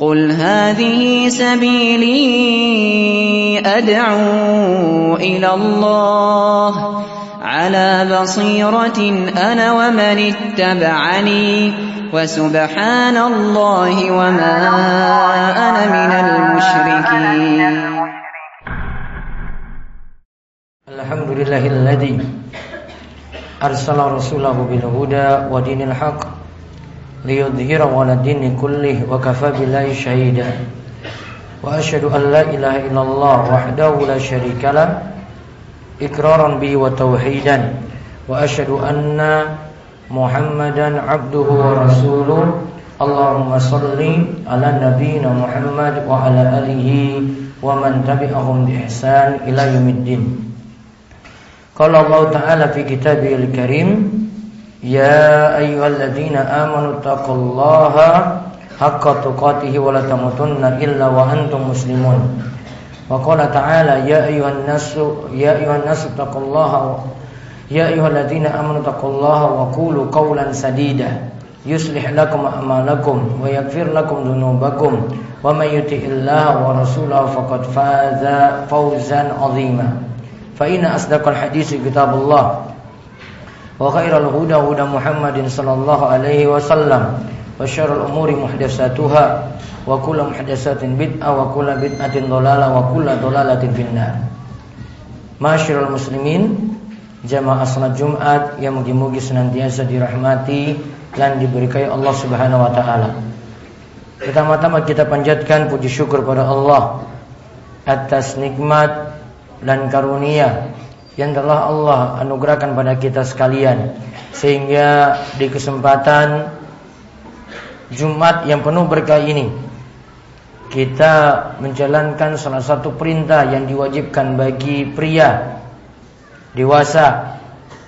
قل هذه سبيلي أدعو إلى الله على بصيرة أنا ومن اتبعني وسبحان الله وما أنا من المشركين. الحمد لله الذي أرسل رسوله بالهدى ودين الحق ليظهره على الدين كله وكفى بالله شهيدا وأشهد أن لا إله إلا الله وحده لا شريك له إكرارا به وتوحيدا وأشهد أن محمدا عبده ورسوله اللهم صل على نبينا محمد وعلى آله ومن تبعهم بإحسان إلى يوم الدين قال الله تعالى في كتابه الكريم يا أيها الذين آمنوا اتقوا الله حق تقاته ولا تموتن إلا وأنتم مسلمون. وقال تعالى يا أيها الناس يا أيها الناس اتقوا الله يا أيها الذين آمنوا اتقوا الله وقولوا قولا سديدا. يصلح لكم أعمالكم ويغفر لكم ذنوبكم. ومن يطع الله ورسوله فقد فاز فوزا عظيما. فإن أصدق الحديث كتاب الله. وخير الهدى هدى محمد صلى الله عليه وسلم وشر الأمور محدثاتها وكل محدثات بدعة وكل بدعة ضلالة وكل ضلالة في النار Masyarul muslimin Jamaah salat Jumat yang mugi-mugi senantiasa dirahmati dan diberkahi Allah Subhanahu wa taala. Pertama-tama kita panjatkan puji syukur pada Allah atas nikmat dan karunia yang telah Allah anugerahkan pada kita sekalian sehingga di kesempatan Jumat yang penuh berkah ini kita menjalankan salah satu perintah yang diwajibkan bagi pria dewasa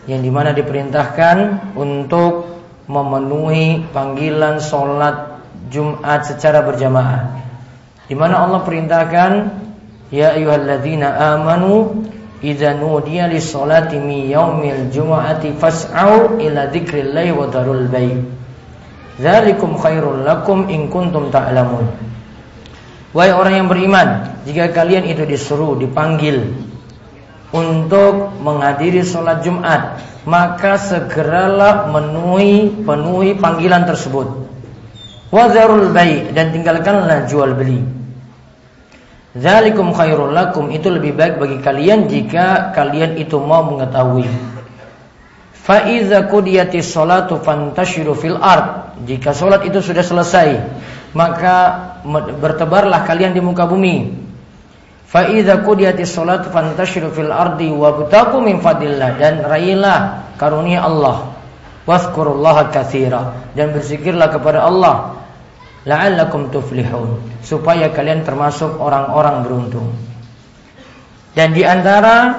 yang di mana diperintahkan untuk memenuhi panggilan sholat Jumat secara berjamaah. Di mana Allah perintahkan ya ayyuhalladzina amanu nudiya lis-salati min yaumil jumu'ati fas'au ila wa darul khairul lakum in kuntum ta'lamun. Orang yang beriman, jika kalian itu disuruh dipanggil untuk menghadiri sholat Jumat, maka segeralah menuhi penuhi panggilan tersebut. Dan tinggalkanlah jual beli. Zalikum khairul lakum itu lebih baik bagi kalian jika kalian itu mau mengetahui. Fa iza qudiyatis salatu fantashiru fil ard. Jika salat itu sudah selesai, maka bertebarlah kalian di muka bumi. Fa iza qudiyatis salatu fantashiru fil ardi wabtaqu min fadillah dan raihlah karunia Allah. Wazkurullaha katsira dan berzikirlah kepada Allah la'allakum tuflihun supaya kalian termasuk orang-orang beruntung. Dan di antara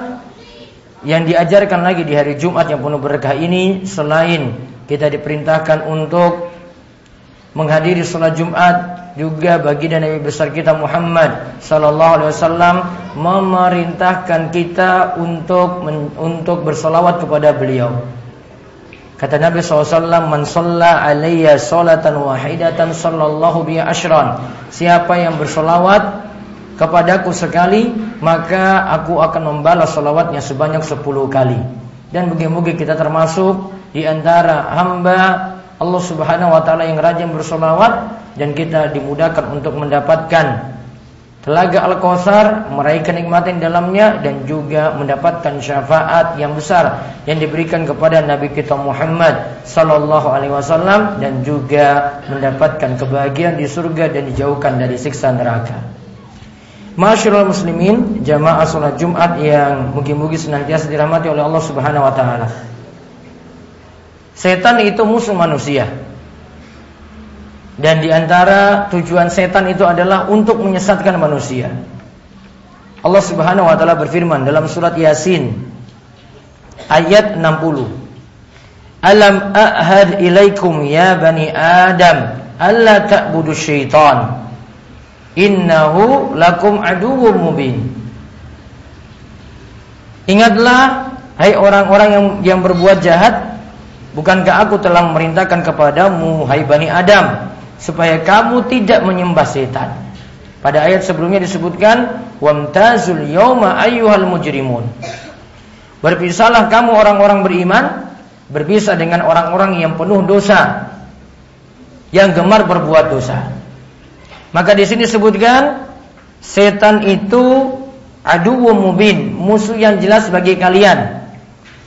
yang diajarkan lagi di hari Jumat yang penuh berkah ini selain kita diperintahkan untuk menghadiri sholat Jumat juga bagi dan Nabi besar kita Muhammad sallallahu alaihi wasallam memerintahkan kita untuk untuk bersolawat kepada beliau. Kata Nabi SAW, Man sholla alaiya sholatan wahidatan sallallahu biya ashran. Siapa yang bersolawat kepadaku sekali, maka aku akan membalas solawatnya sebanyak sepuluh kali. Dan bagi-bagi kita termasuk di antara hamba Allah Subhanahu wa taala yang rajin bersolawat dan kita dimudahkan untuk mendapatkan Telaga Al-Kautsar meraih kenikmatan dalamnya dan juga mendapatkan syafaat yang besar yang diberikan kepada Nabi kita Muhammad sallallahu alaihi wasallam dan juga mendapatkan kebahagiaan di surga dan dijauhkan dari siksa neraka. Masyaallah muslimin, jamaah salat Jumat yang mungkin-mungkin senantiasa dirahmati oleh Allah Subhanahu wa taala. Setan itu musuh manusia. Dan di antara tujuan setan itu adalah untuk menyesatkan manusia. Allah Subhanahu wa taala berfirman dalam surat Yasin ayat 60. Alam a'had ilaikum ya bani Adam alla ta'budu syaitan. Innahu lakum aduwwum mubin. Ingatlah hai orang-orang yang yang berbuat jahat, bukankah aku telah memerintahkan kepadamu hai bani Adam supaya kamu tidak menyembah setan. Pada ayat sebelumnya disebutkan wamtazul yauma ayyuhal mujrimun. Berpisahlah kamu orang-orang beriman berpisah dengan orang-orang yang penuh dosa yang gemar berbuat dosa. Maka di sini disebutkan setan itu adu mubin, musuh yang jelas bagi kalian.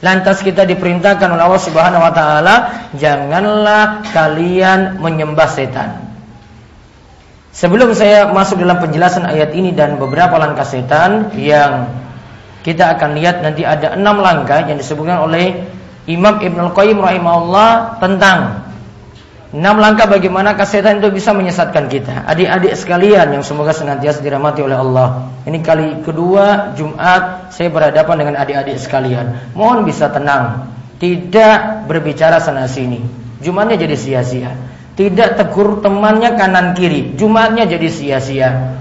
Lantas kita diperintahkan oleh Allah Subhanahu wa taala, janganlah kalian menyembah setan. Sebelum saya masuk dalam penjelasan ayat ini dan beberapa langkah setan yang kita akan lihat nanti ada enam langkah yang disebutkan oleh Imam Ibn Qayyim rahimahullah tentang enam langkah bagaimana setan itu bisa menyesatkan kita. Adik-adik sekalian yang semoga senantiasa dirahmati oleh Allah. Ini kali kedua Jumat saya berhadapan dengan adik-adik sekalian. Mohon bisa tenang, tidak berbicara sana sini. Jumatnya jadi sia-sia. Tidak tegur temannya kanan kiri Jumatnya jadi sia-sia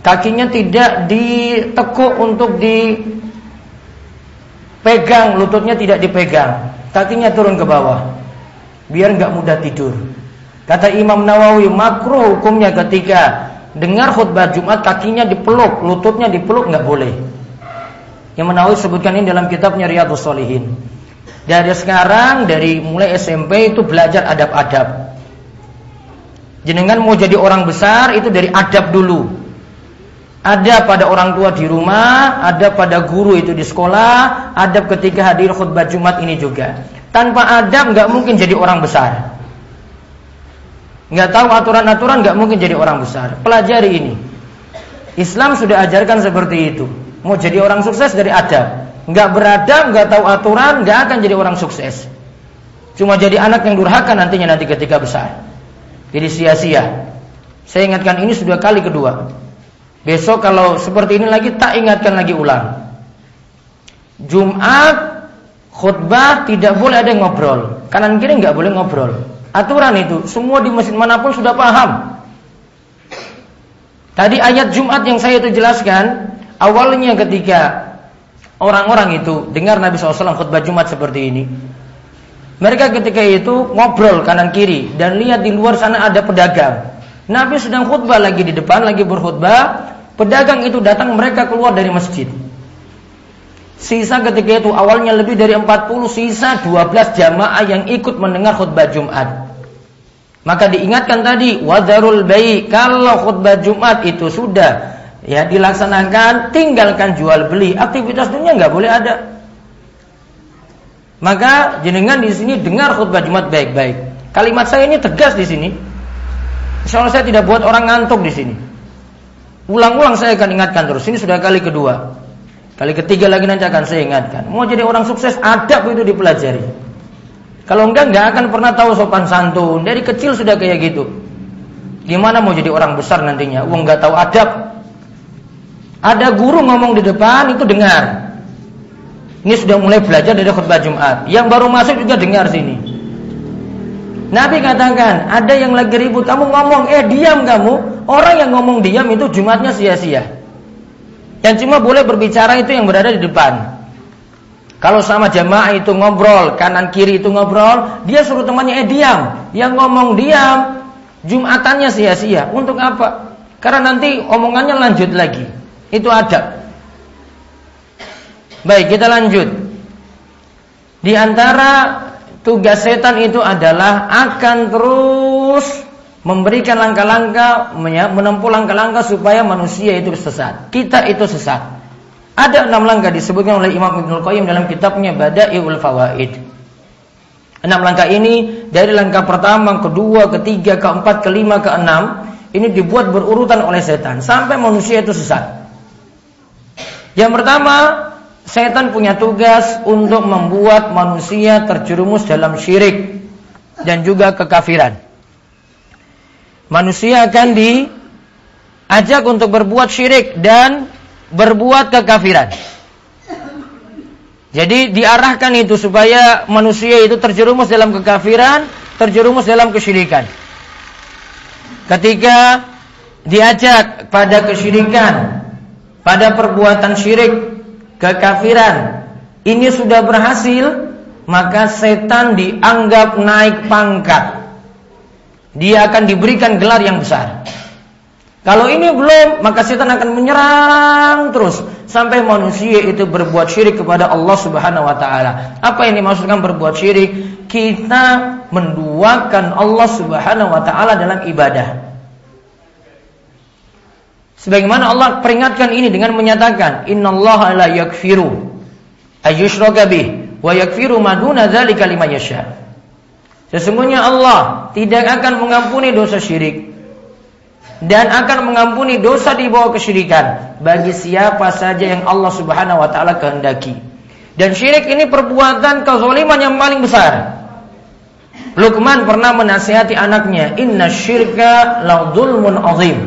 Kakinya tidak ditekuk untuk dipegang Lututnya tidak dipegang Kakinya turun ke bawah Biar nggak mudah tidur. Kata Imam Nawawi makruh hukumnya ketika Dengar khutbah Jumat kakinya dipeluk Lututnya dipeluk nggak boleh. Yang Nawawi sebutkan ini dalam kitabnya Riyadhus Solihin dari sekarang dari mulai SMP itu belajar adab-adab. Jenengan mau jadi orang besar itu dari adab dulu. Ada pada orang tua di rumah, ada pada guru itu di sekolah, adab ketika hadir khutbah Jumat ini juga. Tanpa adab nggak mungkin jadi orang besar. Nggak tahu aturan-aturan nggak mungkin jadi orang besar. Pelajari ini. Islam sudah ajarkan seperti itu. Mau jadi orang sukses dari adab. Nggak beradab, nggak tahu aturan, nggak akan jadi orang sukses. Cuma jadi anak yang durhaka nantinya nanti ketika besar. Jadi sia-sia. Saya ingatkan ini sudah kali kedua. Besok kalau seperti ini lagi tak ingatkan lagi ulang. Jumat khutbah tidak boleh ada yang ngobrol. Kanan kiri nggak boleh ngobrol. Aturan itu semua di masjid mana pun sudah paham. Tadi ayat Jumat yang saya itu jelaskan awalnya ketika orang-orang itu dengar Nabi SAW khutbah Jumat seperti ini, mereka ketika itu ngobrol kanan kiri dan lihat di luar sana ada pedagang. Nabi sedang khutbah lagi di depan, lagi berkhutbah. Pedagang itu datang mereka keluar dari masjid. Sisa ketika itu awalnya lebih dari 40 sisa 12 jamaah yang ikut mendengar khutbah Jumat. Maka diingatkan tadi wadarul bayi kalau khutbah Jumat itu sudah ya dilaksanakan tinggalkan jual beli aktivitas dunia nggak boleh ada maka jenengan di sini dengar khutbah Jumat baik-baik. Kalimat saya ini tegas di sini. Insya Allah saya tidak buat orang ngantuk di sini. Ulang-ulang saya akan ingatkan terus. Ini sudah kali kedua. Kali ketiga lagi nanti akan saya ingatkan. Mau jadi orang sukses, adab itu dipelajari. Kalau enggak, enggak akan pernah tahu sopan santun. Dari kecil sudah kayak gitu. Gimana mau jadi orang besar nantinya? Uang enggak tahu adab. Ada guru ngomong di depan, itu dengar. Ini sudah mulai belajar dari khutbah Jumat. Yang baru masuk juga dengar sini. Nabi katakan, ada yang lagi ribut, kamu ngomong, eh diam kamu. Orang yang ngomong diam itu Jumatnya sia-sia. Yang cuma boleh berbicara itu yang berada di depan. Kalau sama jamaah itu ngobrol, kanan kiri itu ngobrol, dia suruh temannya eh diam. Yang ngomong diam, Jumatannya sia-sia. Untuk apa? Karena nanti omongannya lanjut lagi. Itu ada. Baik, kita lanjut. Di antara tugas setan itu adalah akan terus memberikan langkah-langkah, menempuh langkah-langkah supaya manusia itu sesat. Kita itu sesat. Ada enam langkah disebutkan oleh Imam Ibnul Qayyim dalam kitabnya Bada'iul Fawaid. Enam langkah ini dari langkah pertama, kedua, ketiga, keempat, kelima, keenam ini dibuat berurutan oleh setan sampai manusia itu sesat. Yang pertama, Setan punya tugas untuk membuat manusia terjerumus dalam syirik dan juga kekafiran. Manusia akan diajak untuk berbuat syirik dan berbuat kekafiran. Jadi diarahkan itu supaya manusia itu terjerumus dalam kekafiran, terjerumus dalam kesyirikan. Ketika diajak pada kesyirikan, pada perbuatan syirik, kekafiran ini sudah berhasil, maka setan dianggap naik pangkat. Dia akan diberikan gelar yang besar. Kalau ini belum, maka setan akan menyerang terus sampai manusia itu berbuat syirik kepada Allah Subhanahu wa taala. Apa yang dimaksudkan berbuat syirik? Kita menduakan Allah Subhanahu wa taala dalam ibadah. Sebagaimana Allah peringatkan ini dengan menyatakan, "Innallaha la yakfiru ayyushraka bih wa yakfiru ma duna dzalika liman yasha." Sesungguhnya Allah tidak akan mengampuni dosa syirik dan akan mengampuni dosa di bawah kesyirikan bagi siapa saja yang Allah Subhanahu wa taala kehendaki. Dan syirik ini perbuatan kezaliman yang paling besar. Luqman pernah menasihati anaknya, "Inna syirka la dzulmun azim."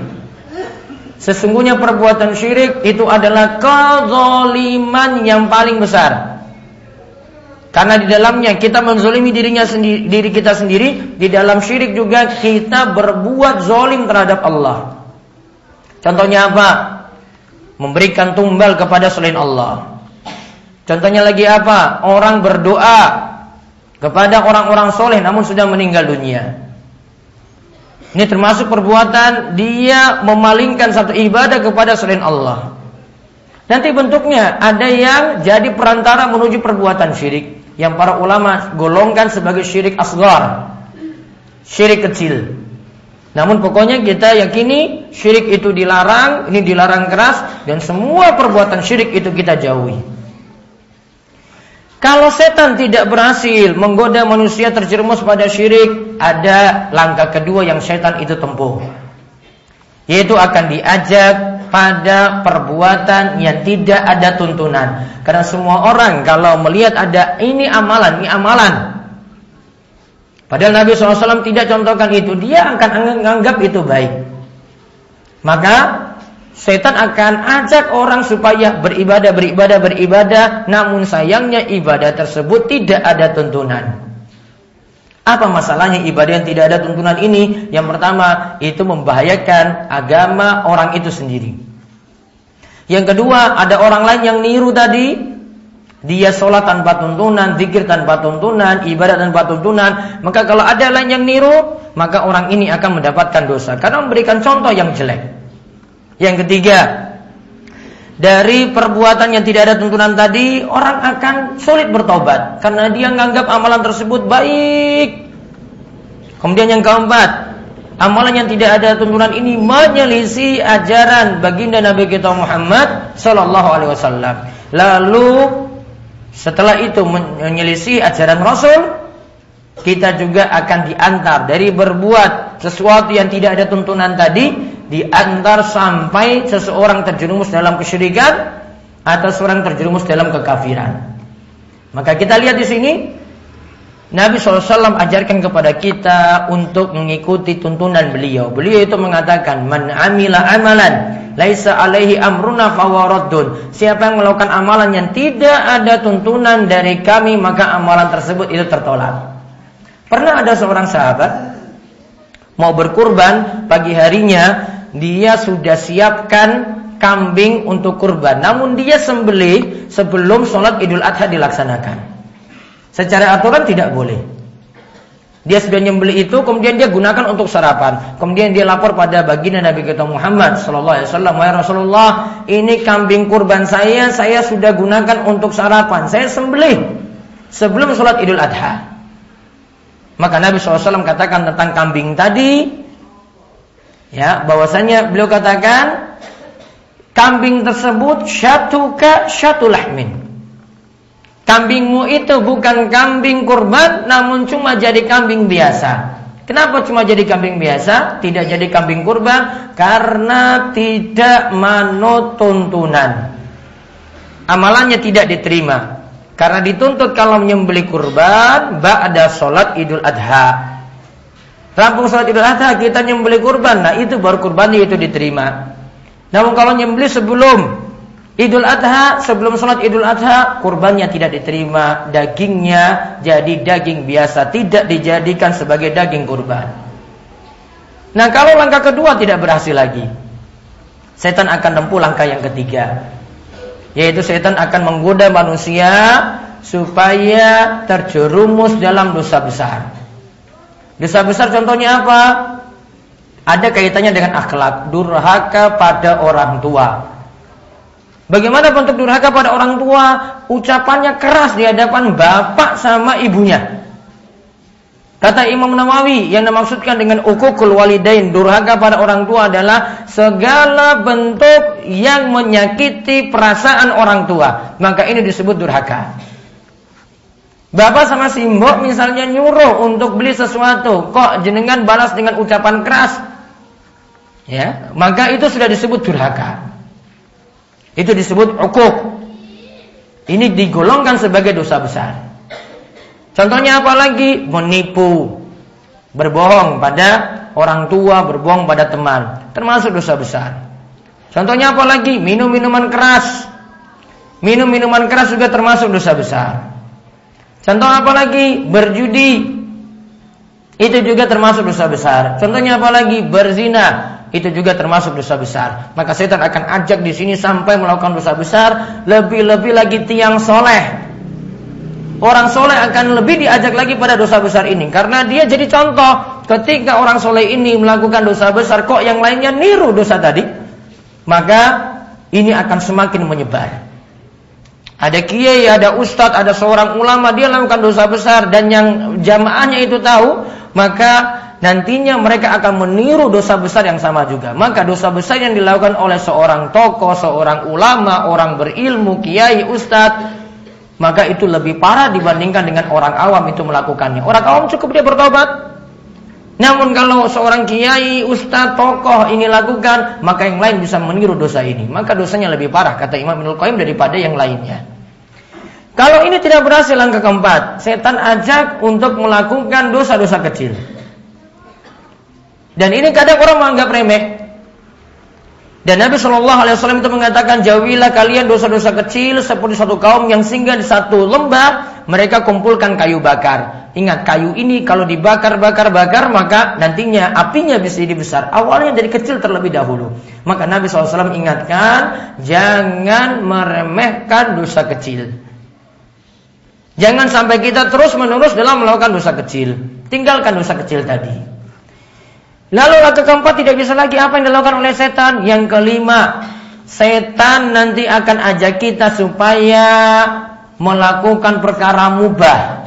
Sesungguhnya perbuatan syirik itu adalah kezaliman yang paling besar. Karena di dalamnya kita menzolimi dirinya sendiri, diri kita sendiri, di dalam syirik juga kita berbuat zolim terhadap Allah. Contohnya apa? Memberikan tumbal kepada selain Allah. Contohnya lagi apa? Orang berdoa kepada orang-orang soleh namun sudah meninggal dunia. Ini termasuk perbuatan dia memalingkan satu ibadah kepada selain Allah. Nanti bentuknya ada yang jadi perantara menuju perbuatan syirik yang para ulama golongkan sebagai syirik asgar, syirik kecil. Namun pokoknya kita yakini syirik itu dilarang, ini dilarang keras dan semua perbuatan syirik itu kita jauhi. Kalau setan tidak berhasil menggoda manusia terjerumus pada syirik, ada langkah kedua yang setan itu tempuh. Yaitu akan diajak pada perbuatan yang tidak ada tuntunan. Karena semua orang kalau melihat ada ini amalan, ini amalan. Padahal Nabi SAW tidak contohkan itu, dia akan menganggap itu baik. Maka setan akan ajak orang supaya beribadah, beribadah, beribadah, namun sayangnya ibadah tersebut tidak ada tuntunan. Apa masalahnya ibadah yang tidak ada tuntunan ini? Yang pertama, itu membahayakan agama orang itu sendiri. Yang kedua, ada orang lain yang niru tadi. Dia sholat tanpa tuntunan, zikir tanpa tuntunan, ibadah tanpa tuntunan. Maka kalau ada lain yang niru, maka orang ini akan mendapatkan dosa. Karena memberikan contoh yang jelek. Yang ketiga, dari perbuatan yang tidak ada tuntunan tadi, orang akan sulit bertobat karena dia menganggap amalan tersebut baik. Kemudian yang keempat, amalan yang tidak ada tuntunan ini menyelisih ajaran baginda Nabi kita Muhammad Sallallahu Alaihi Wasallam. Lalu setelah itu menyelisih ajaran Rasul, kita juga akan diantar dari berbuat sesuatu yang tidak ada tuntunan tadi diantar sampai seseorang terjerumus dalam kesyirikan atau seorang terjerumus dalam kekafiran. Maka kita lihat di sini Nabi SAW ajarkan kepada kita untuk mengikuti tuntunan beliau. Beliau itu mengatakan, Man amila amalan, laisa alaihi amruna fawaradun. Siapa yang melakukan amalan yang tidak ada tuntunan dari kami, maka amalan tersebut itu tertolak. Pernah ada seorang sahabat mau berkurban pagi harinya dia sudah siapkan kambing untuk kurban. Namun dia sembelih sebelum sholat idul adha dilaksanakan. Secara aturan tidak boleh. Dia sudah nyembeli itu, kemudian dia gunakan untuk sarapan. Kemudian dia lapor pada baginda Nabi kita Muhammad Sallallahu Alaihi Wasallam, Wahai Rasulullah, ini kambing kurban saya, saya sudah gunakan untuk sarapan. Saya sembelih sebelum sholat Idul Adha. Maka Nabi SAW katakan tentang kambing tadi, Ya, bahwasanya beliau katakan kambing tersebut syatuka syatulahmin. Kambingmu itu bukan kambing kurban namun cuma jadi kambing biasa. Kenapa cuma jadi kambing biasa, tidak jadi kambing kurban? Karena tidak manut tuntunan. Amalannya tidak diterima. Karena dituntut kalau menyembeli kurban ba'da sholat Idul Adha. Rampung sholat idul adha kita nyembeli kurban, nah itu baru kurban itu diterima. Namun kalau nyembeli sebelum idul adha, sebelum sholat idul adha, kurbannya tidak diterima, dagingnya jadi daging biasa, tidak dijadikan sebagai daging kurban. Nah kalau langkah kedua tidak berhasil lagi, setan akan tempuh langkah yang ketiga, yaitu setan akan menggoda manusia supaya terjerumus dalam dosa besar. Dosa besar contohnya apa? Ada kaitannya dengan akhlak, durhaka pada orang tua. Bagaimana bentuk durhaka pada orang tua? Ucapannya keras di hadapan bapak sama ibunya. Kata Imam Nawawi yang dimaksudkan dengan ukukul walidain durhaka pada orang tua adalah segala bentuk yang menyakiti perasaan orang tua. Maka ini disebut durhaka. Bapak sama si mbok misalnya nyuruh untuk beli sesuatu, kok jenengan balas dengan ucapan keras, ya maka itu sudah disebut durhaka. Itu disebut ukuk ini digolongkan sebagai dosa besar. Contohnya apa lagi? Menipu. Berbohong pada orang tua berbohong pada teman. Termasuk dosa besar. Contohnya apa lagi? Minum minuman keras. Minum minuman keras juga termasuk dosa besar contoh apa lagi berjudi itu juga termasuk dosa besar. Contohnya apa lagi? Berzina itu juga termasuk dosa besar. Maka setan akan ajak di sini sampai melakukan dosa besar, lebih-lebih lagi tiang soleh. Orang soleh akan lebih diajak lagi pada dosa besar ini karena dia jadi contoh ketika orang soleh ini melakukan dosa besar kok yang lainnya niru dosa tadi maka ini akan semakin menyebar. Ada kiai, ada ustadz, ada seorang ulama dia melakukan dosa besar dan yang jamaahnya itu tahu maka nantinya mereka akan meniru dosa besar yang sama juga. Maka dosa besar yang dilakukan oleh seorang tokoh, seorang ulama, orang berilmu, kiai, ustadz, maka itu lebih parah dibandingkan dengan orang awam itu melakukannya. Orang awam cukup dia bertobat. Namun kalau seorang kiai, ustadz, tokoh ini lakukan, maka yang lain bisa meniru dosa ini. Maka dosanya lebih parah, kata Imam Ibnul Qayyim daripada yang lainnya. Kalau ini tidak berhasil langkah keempat, setan ajak untuk melakukan dosa-dosa kecil. Dan ini kadang orang menganggap remeh. Dan Nabi Shallallahu Alaihi Wasallam itu mengatakan jauhilah kalian dosa-dosa kecil seperti satu kaum yang singgah di satu lembah mereka kumpulkan kayu bakar. Ingat kayu ini kalau dibakar bakar bakar maka nantinya apinya bisa jadi besar. Awalnya dari kecil terlebih dahulu. Maka Nabi SAW ingatkan jangan meremehkan dosa kecil. Jangan sampai kita terus menerus dalam melakukan dosa kecil. Tinggalkan dosa kecil tadi. Lalu langkah keempat tidak bisa lagi apa yang dilakukan oleh setan. Yang kelima, setan nanti akan ajak kita supaya melakukan perkara mubah.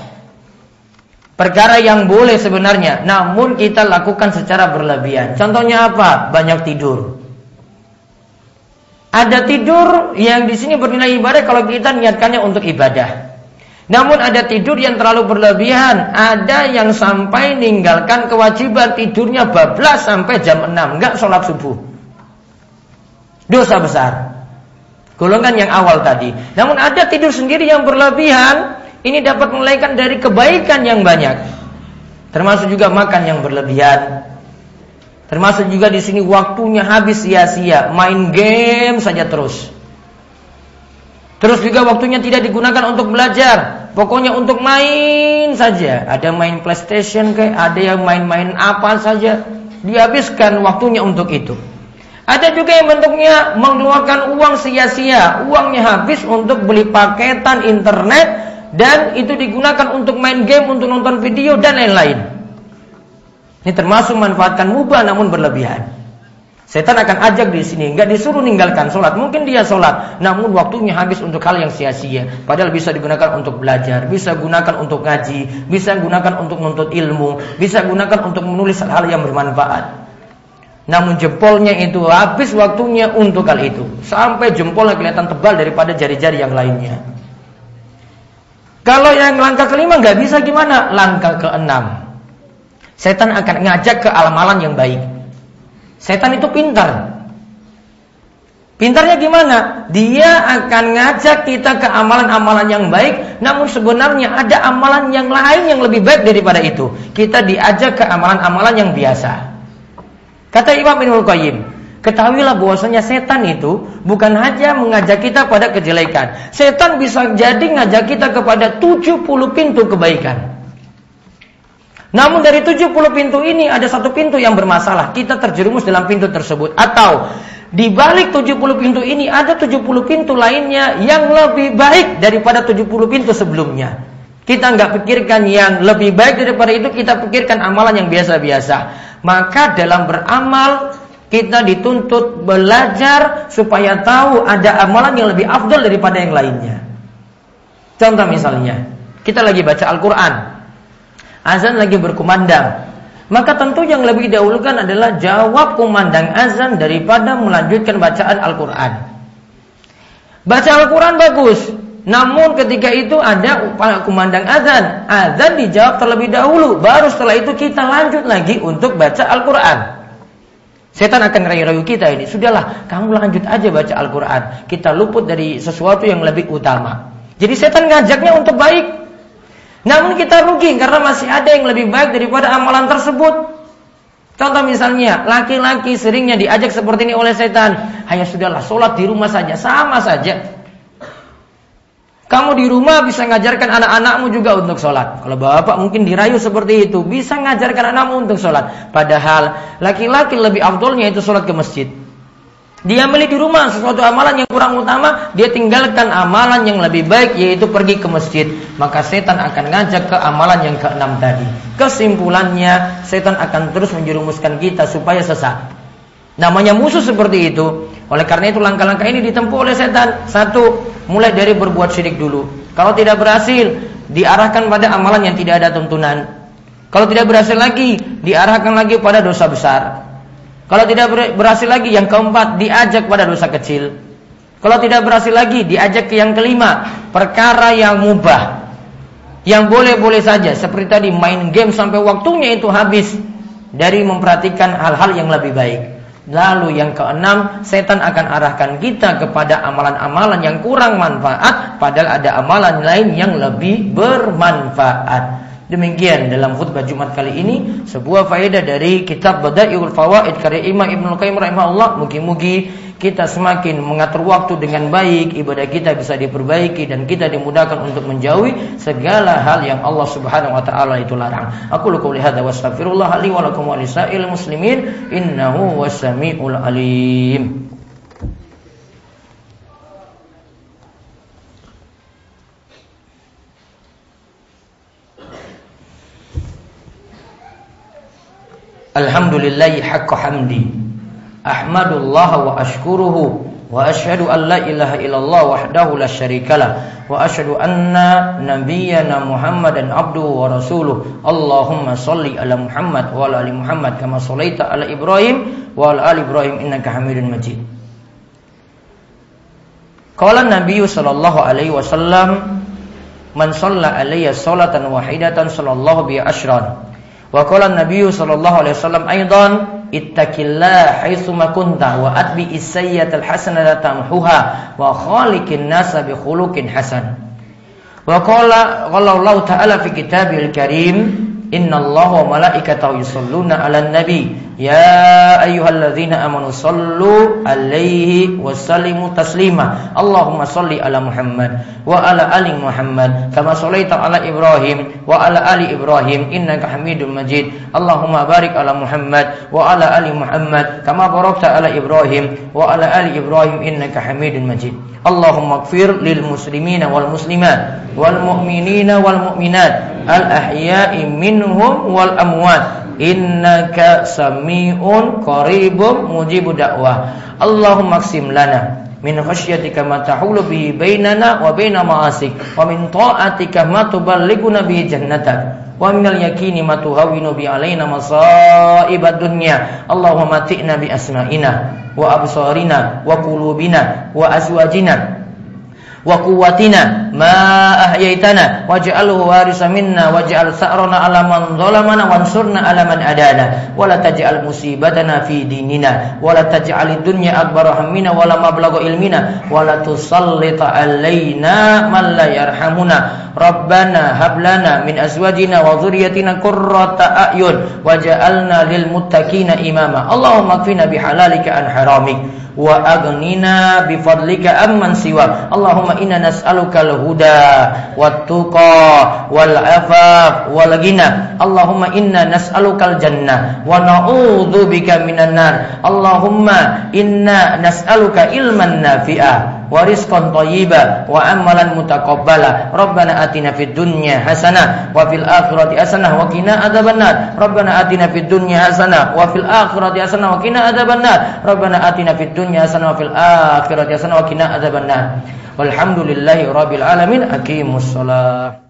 Perkara yang boleh sebenarnya, namun kita lakukan secara berlebihan. Contohnya apa? Banyak tidur. Ada tidur yang di sini bernilai ibadah kalau kita niatkannya untuk ibadah. Namun ada tidur yang terlalu berlebihan, ada yang sampai meninggalkan kewajiban tidurnya bablas sampai jam 6, enggak sholat subuh. Dosa besar. Golongan yang awal tadi. Namun ada tidur sendiri yang berlebihan, ini dapat melahirkan dari kebaikan yang banyak. Termasuk juga makan yang berlebihan. Termasuk juga di sini waktunya habis sia-sia, main game saja terus. Terus juga waktunya tidak digunakan untuk belajar. Pokoknya untuk main saja. Ada main PlayStation kayak, ada yang main-main apa saja. Dihabiskan waktunya untuk itu. Ada juga yang bentuknya mengeluarkan uang sia-sia. Uangnya habis untuk beli paketan internet dan itu digunakan untuk main game, untuk nonton video dan lain-lain. Ini termasuk manfaatkan mubah namun berlebihan. Setan akan ajak di sini, nggak disuruh ninggalkan sholat. Mungkin dia sholat, namun waktunya habis untuk hal yang sia-sia. Padahal bisa digunakan untuk belajar, bisa gunakan untuk ngaji, bisa gunakan untuk menuntut ilmu, bisa gunakan untuk menulis hal-hal yang bermanfaat. Namun jempolnya itu habis waktunya untuk hal itu. Sampai jempolnya kelihatan tebal daripada jari-jari yang lainnya. Kalau yang langkah kelima nggak bisa gimana? Langkah keenam. Setan akan ngajak ke amalan yang baik. Setan itu pintar. Pintarnya gimana? Dia akan ngajak kita ke amalan-amalan yang baik, namun sebenarnya ada amalan yang lain yang lebih baik daripada itu. Kita diajak ke amalan-amalan yang biasa. Kata Imam Ibnu Qayyim, ketahuilah bahwasanya setan itu bukan hanya mengajak kita pada kejelekan. Setan bisa jadi ngajak kita kepada 70 pintu kebaikan. Namun dari 70 pintu ini ada satu pintu yang bermasalah. Kita terjerumus dalam pintu tersebut. Atau di balik 70 pintu ini ada 70 pintu lainnya yang lebih baik daripada 70 pintu sebelumnya. Kita nggak pikirkan yang lebih baik daripada itu, kita pikirkan amalan yang biasa-biasa. Maka dalam beramal kita dituntut belajar supaya tahu ada amalan yang lebih afdal daripada yang lainnya. Contoh misalnya, kita lagi baca Al-Quran, azan lagi berkumandang, maka tentu yang lebih didahulukan adalah jawab kumandang azan daripada melanjutkan bacaan Al-Quran. Baca Al-Quran bagus, namun ketika itu ada kumandang azan, azan dijawab terlebih dahulu, baru setelah itu kita lanjut lagi untuk baca Al-Quran. Setan akan rayu-rayu kita ini. Sudahlah, kamu lanjut aja baca Al-Quran. Kita luput dari sesuatu yang lebih utama. Jadi setan ngajaknya untuk baik. Namun kita rugi karena masih ada yang lebih baik daripada amalan tersebut. Contoh misalnya, laki-laki seringnya diajak seperti ini oleh setan. Hanya sudahlah, sholat di rumah saja, sama saja. Kamu di rumah bisa ngajarkan anak-anakmu juga untuk sholat. Kalau bapak mungkin dirayu seperti itu, bisa ngajarkan anakmu untuk sholat. Padahal laki-laki lebih afdolnya itu sholat ke masjid. Dia milih di rumah sesuatu amalan yang kurang utama, dia tinggalkan amalan yang lebih baik yaitu pergi ke masjid. Maka setan akan ngajak ke amalan yang keenam tadi. Kesimpulannya, setan akan terus menjerumuskan kita supaya sesat. Namanya musuh seperti itu. Oleh karena itu langkah-langkah ini ditempuh oleh setan. Satu, mulai dari berbuat syirik dulu. Kalau tidak berhasil, diarahkan pada amalan yang tidak ada tuntunan. Kalau tidak berhasil lagi, diarahkan lagi pada dosa besar. Kalau tidak berhasil lagi, yang keempat diajak pada dosa kecil. Kalau tidak berhasil lagi, diajak ke yang kelima, perkara yang mubah. Yang boleh-boleh saja, seperti tadi main game sampai waktunya itu habis dari memperhatikan hal-hal yang lebih baik. Lalu yang keenam, setan akan arahkan kita kepada amalan-amalan yang kurang manfaat, padahal ada amalan lain yang lebih bermanfaat. Demikian dalam khutbah Jumat kali ini sebuah faedah dari kitab Bada'iul Fawaid karya Imam Ibnu Qayyim rahimahullah. Mugi-mugi kita semakin mengatur waktu dengan baik, ibadah kita bisa diperbaiki dan kita dimudahkan untuk menjauhi segala hal yang Allah Subhanahu wa taala itu larang. Aku lu qouli hadza wastaghfirullah li wa lakum wa lisa'il muslimin innahu wasamiul alim. Alhamdulillahi haqqa hamdi. Ahmadullah wa ashkuruhu Wa ashadu an la ilaha illallah wahdahu la syarikalah Wa ashadu anna nabiyyana muhammadan abduhu wa rasuluh. Allahumma salli ala muhammad wa ala ali muhammad Kama sallaita ala ibrahim wa ala ali ibrahim innaka hamidun majid. Qala Nabi sallallahu alaihi wasallam Man salla alaiya salatan wahidatan sallallahu bi ashran Wa qala Nabi sallallahu alaihi wasallam aidan ittaqillah haitsu ma kunta wa atbi as-sayyi'atal hasanata tamhuha wa khaliqin nasa bi khuluqin hasan. Wa qala qala Allah ta'ala fi kitabil karim Amanu sallu alaihi wa sallimu taslima Allahumma salli ala Muhammad wa ala ali Muhammad kama sallaita ala Ibrahim wa ala ali Ibrahim innaka Hamidum Majid Allahumma barik ala Muhammad wa ala ali Muhammad kama barakta ala Ibrahim wa ala ali Ibrahim innaka Hamidum Majid Allahumma ighfir lil muslimina wal muslimat wal mu'minina wal mu'minat al ahya'i minhum wal amwat. Innaka sami'un qaribun mujibu da'wah. Allahumma qsim lana min khasyatika ma tahulu bihi bainana wa baina ma'asik. Wa min ta'atika ma tuballighuna bihi jannatak. Wa minal yakini ma tuhawwinu bi alaina masa'ibad dunya. Allahumma mati'na bi asma'ina wa absarina wa qulubina wa azwajina wa quwwatina ma ahyaitana waj'alhu warisa minna waj'al sa'rana 'ala man zalamana wansurna 'ala man adana wa la taj'al musibatana fi dinina wa la taj'al dunya akbar hammina wa la mablagha ilmina wa la tusallit 'alaina man la yarhamuna rabbana hab lana min azwajina wa dhurriyyatina qurrata a'yun waj'alna lil muttaqina imama Allahumma kfina bihalalika an haramik wa aghnina bi fadlika amman siwa Allahumma inna nas'aluka al-huda wat tuqa wal afaf wal ghina Allahumma inna nas'aluka al-jannah wa na'udzu bika minan nar. Allahumma inna nas'aluka ilman nafi'a wa rizqan thayyiba wa amalan mutaqabbala. Rabbana atina fid dunya hasanah wa fil akhirati hasanah wa qina adzabannar. Rabbana atina fid dunya hasanah wa fil akhirati hasanah wa qina adzabannar. Rabbana atina fid dunya hasanah wa fil akhirati hasanah wa qina adzabannar. Walhamdulillahi rabbil alamin. Aqimus shalah.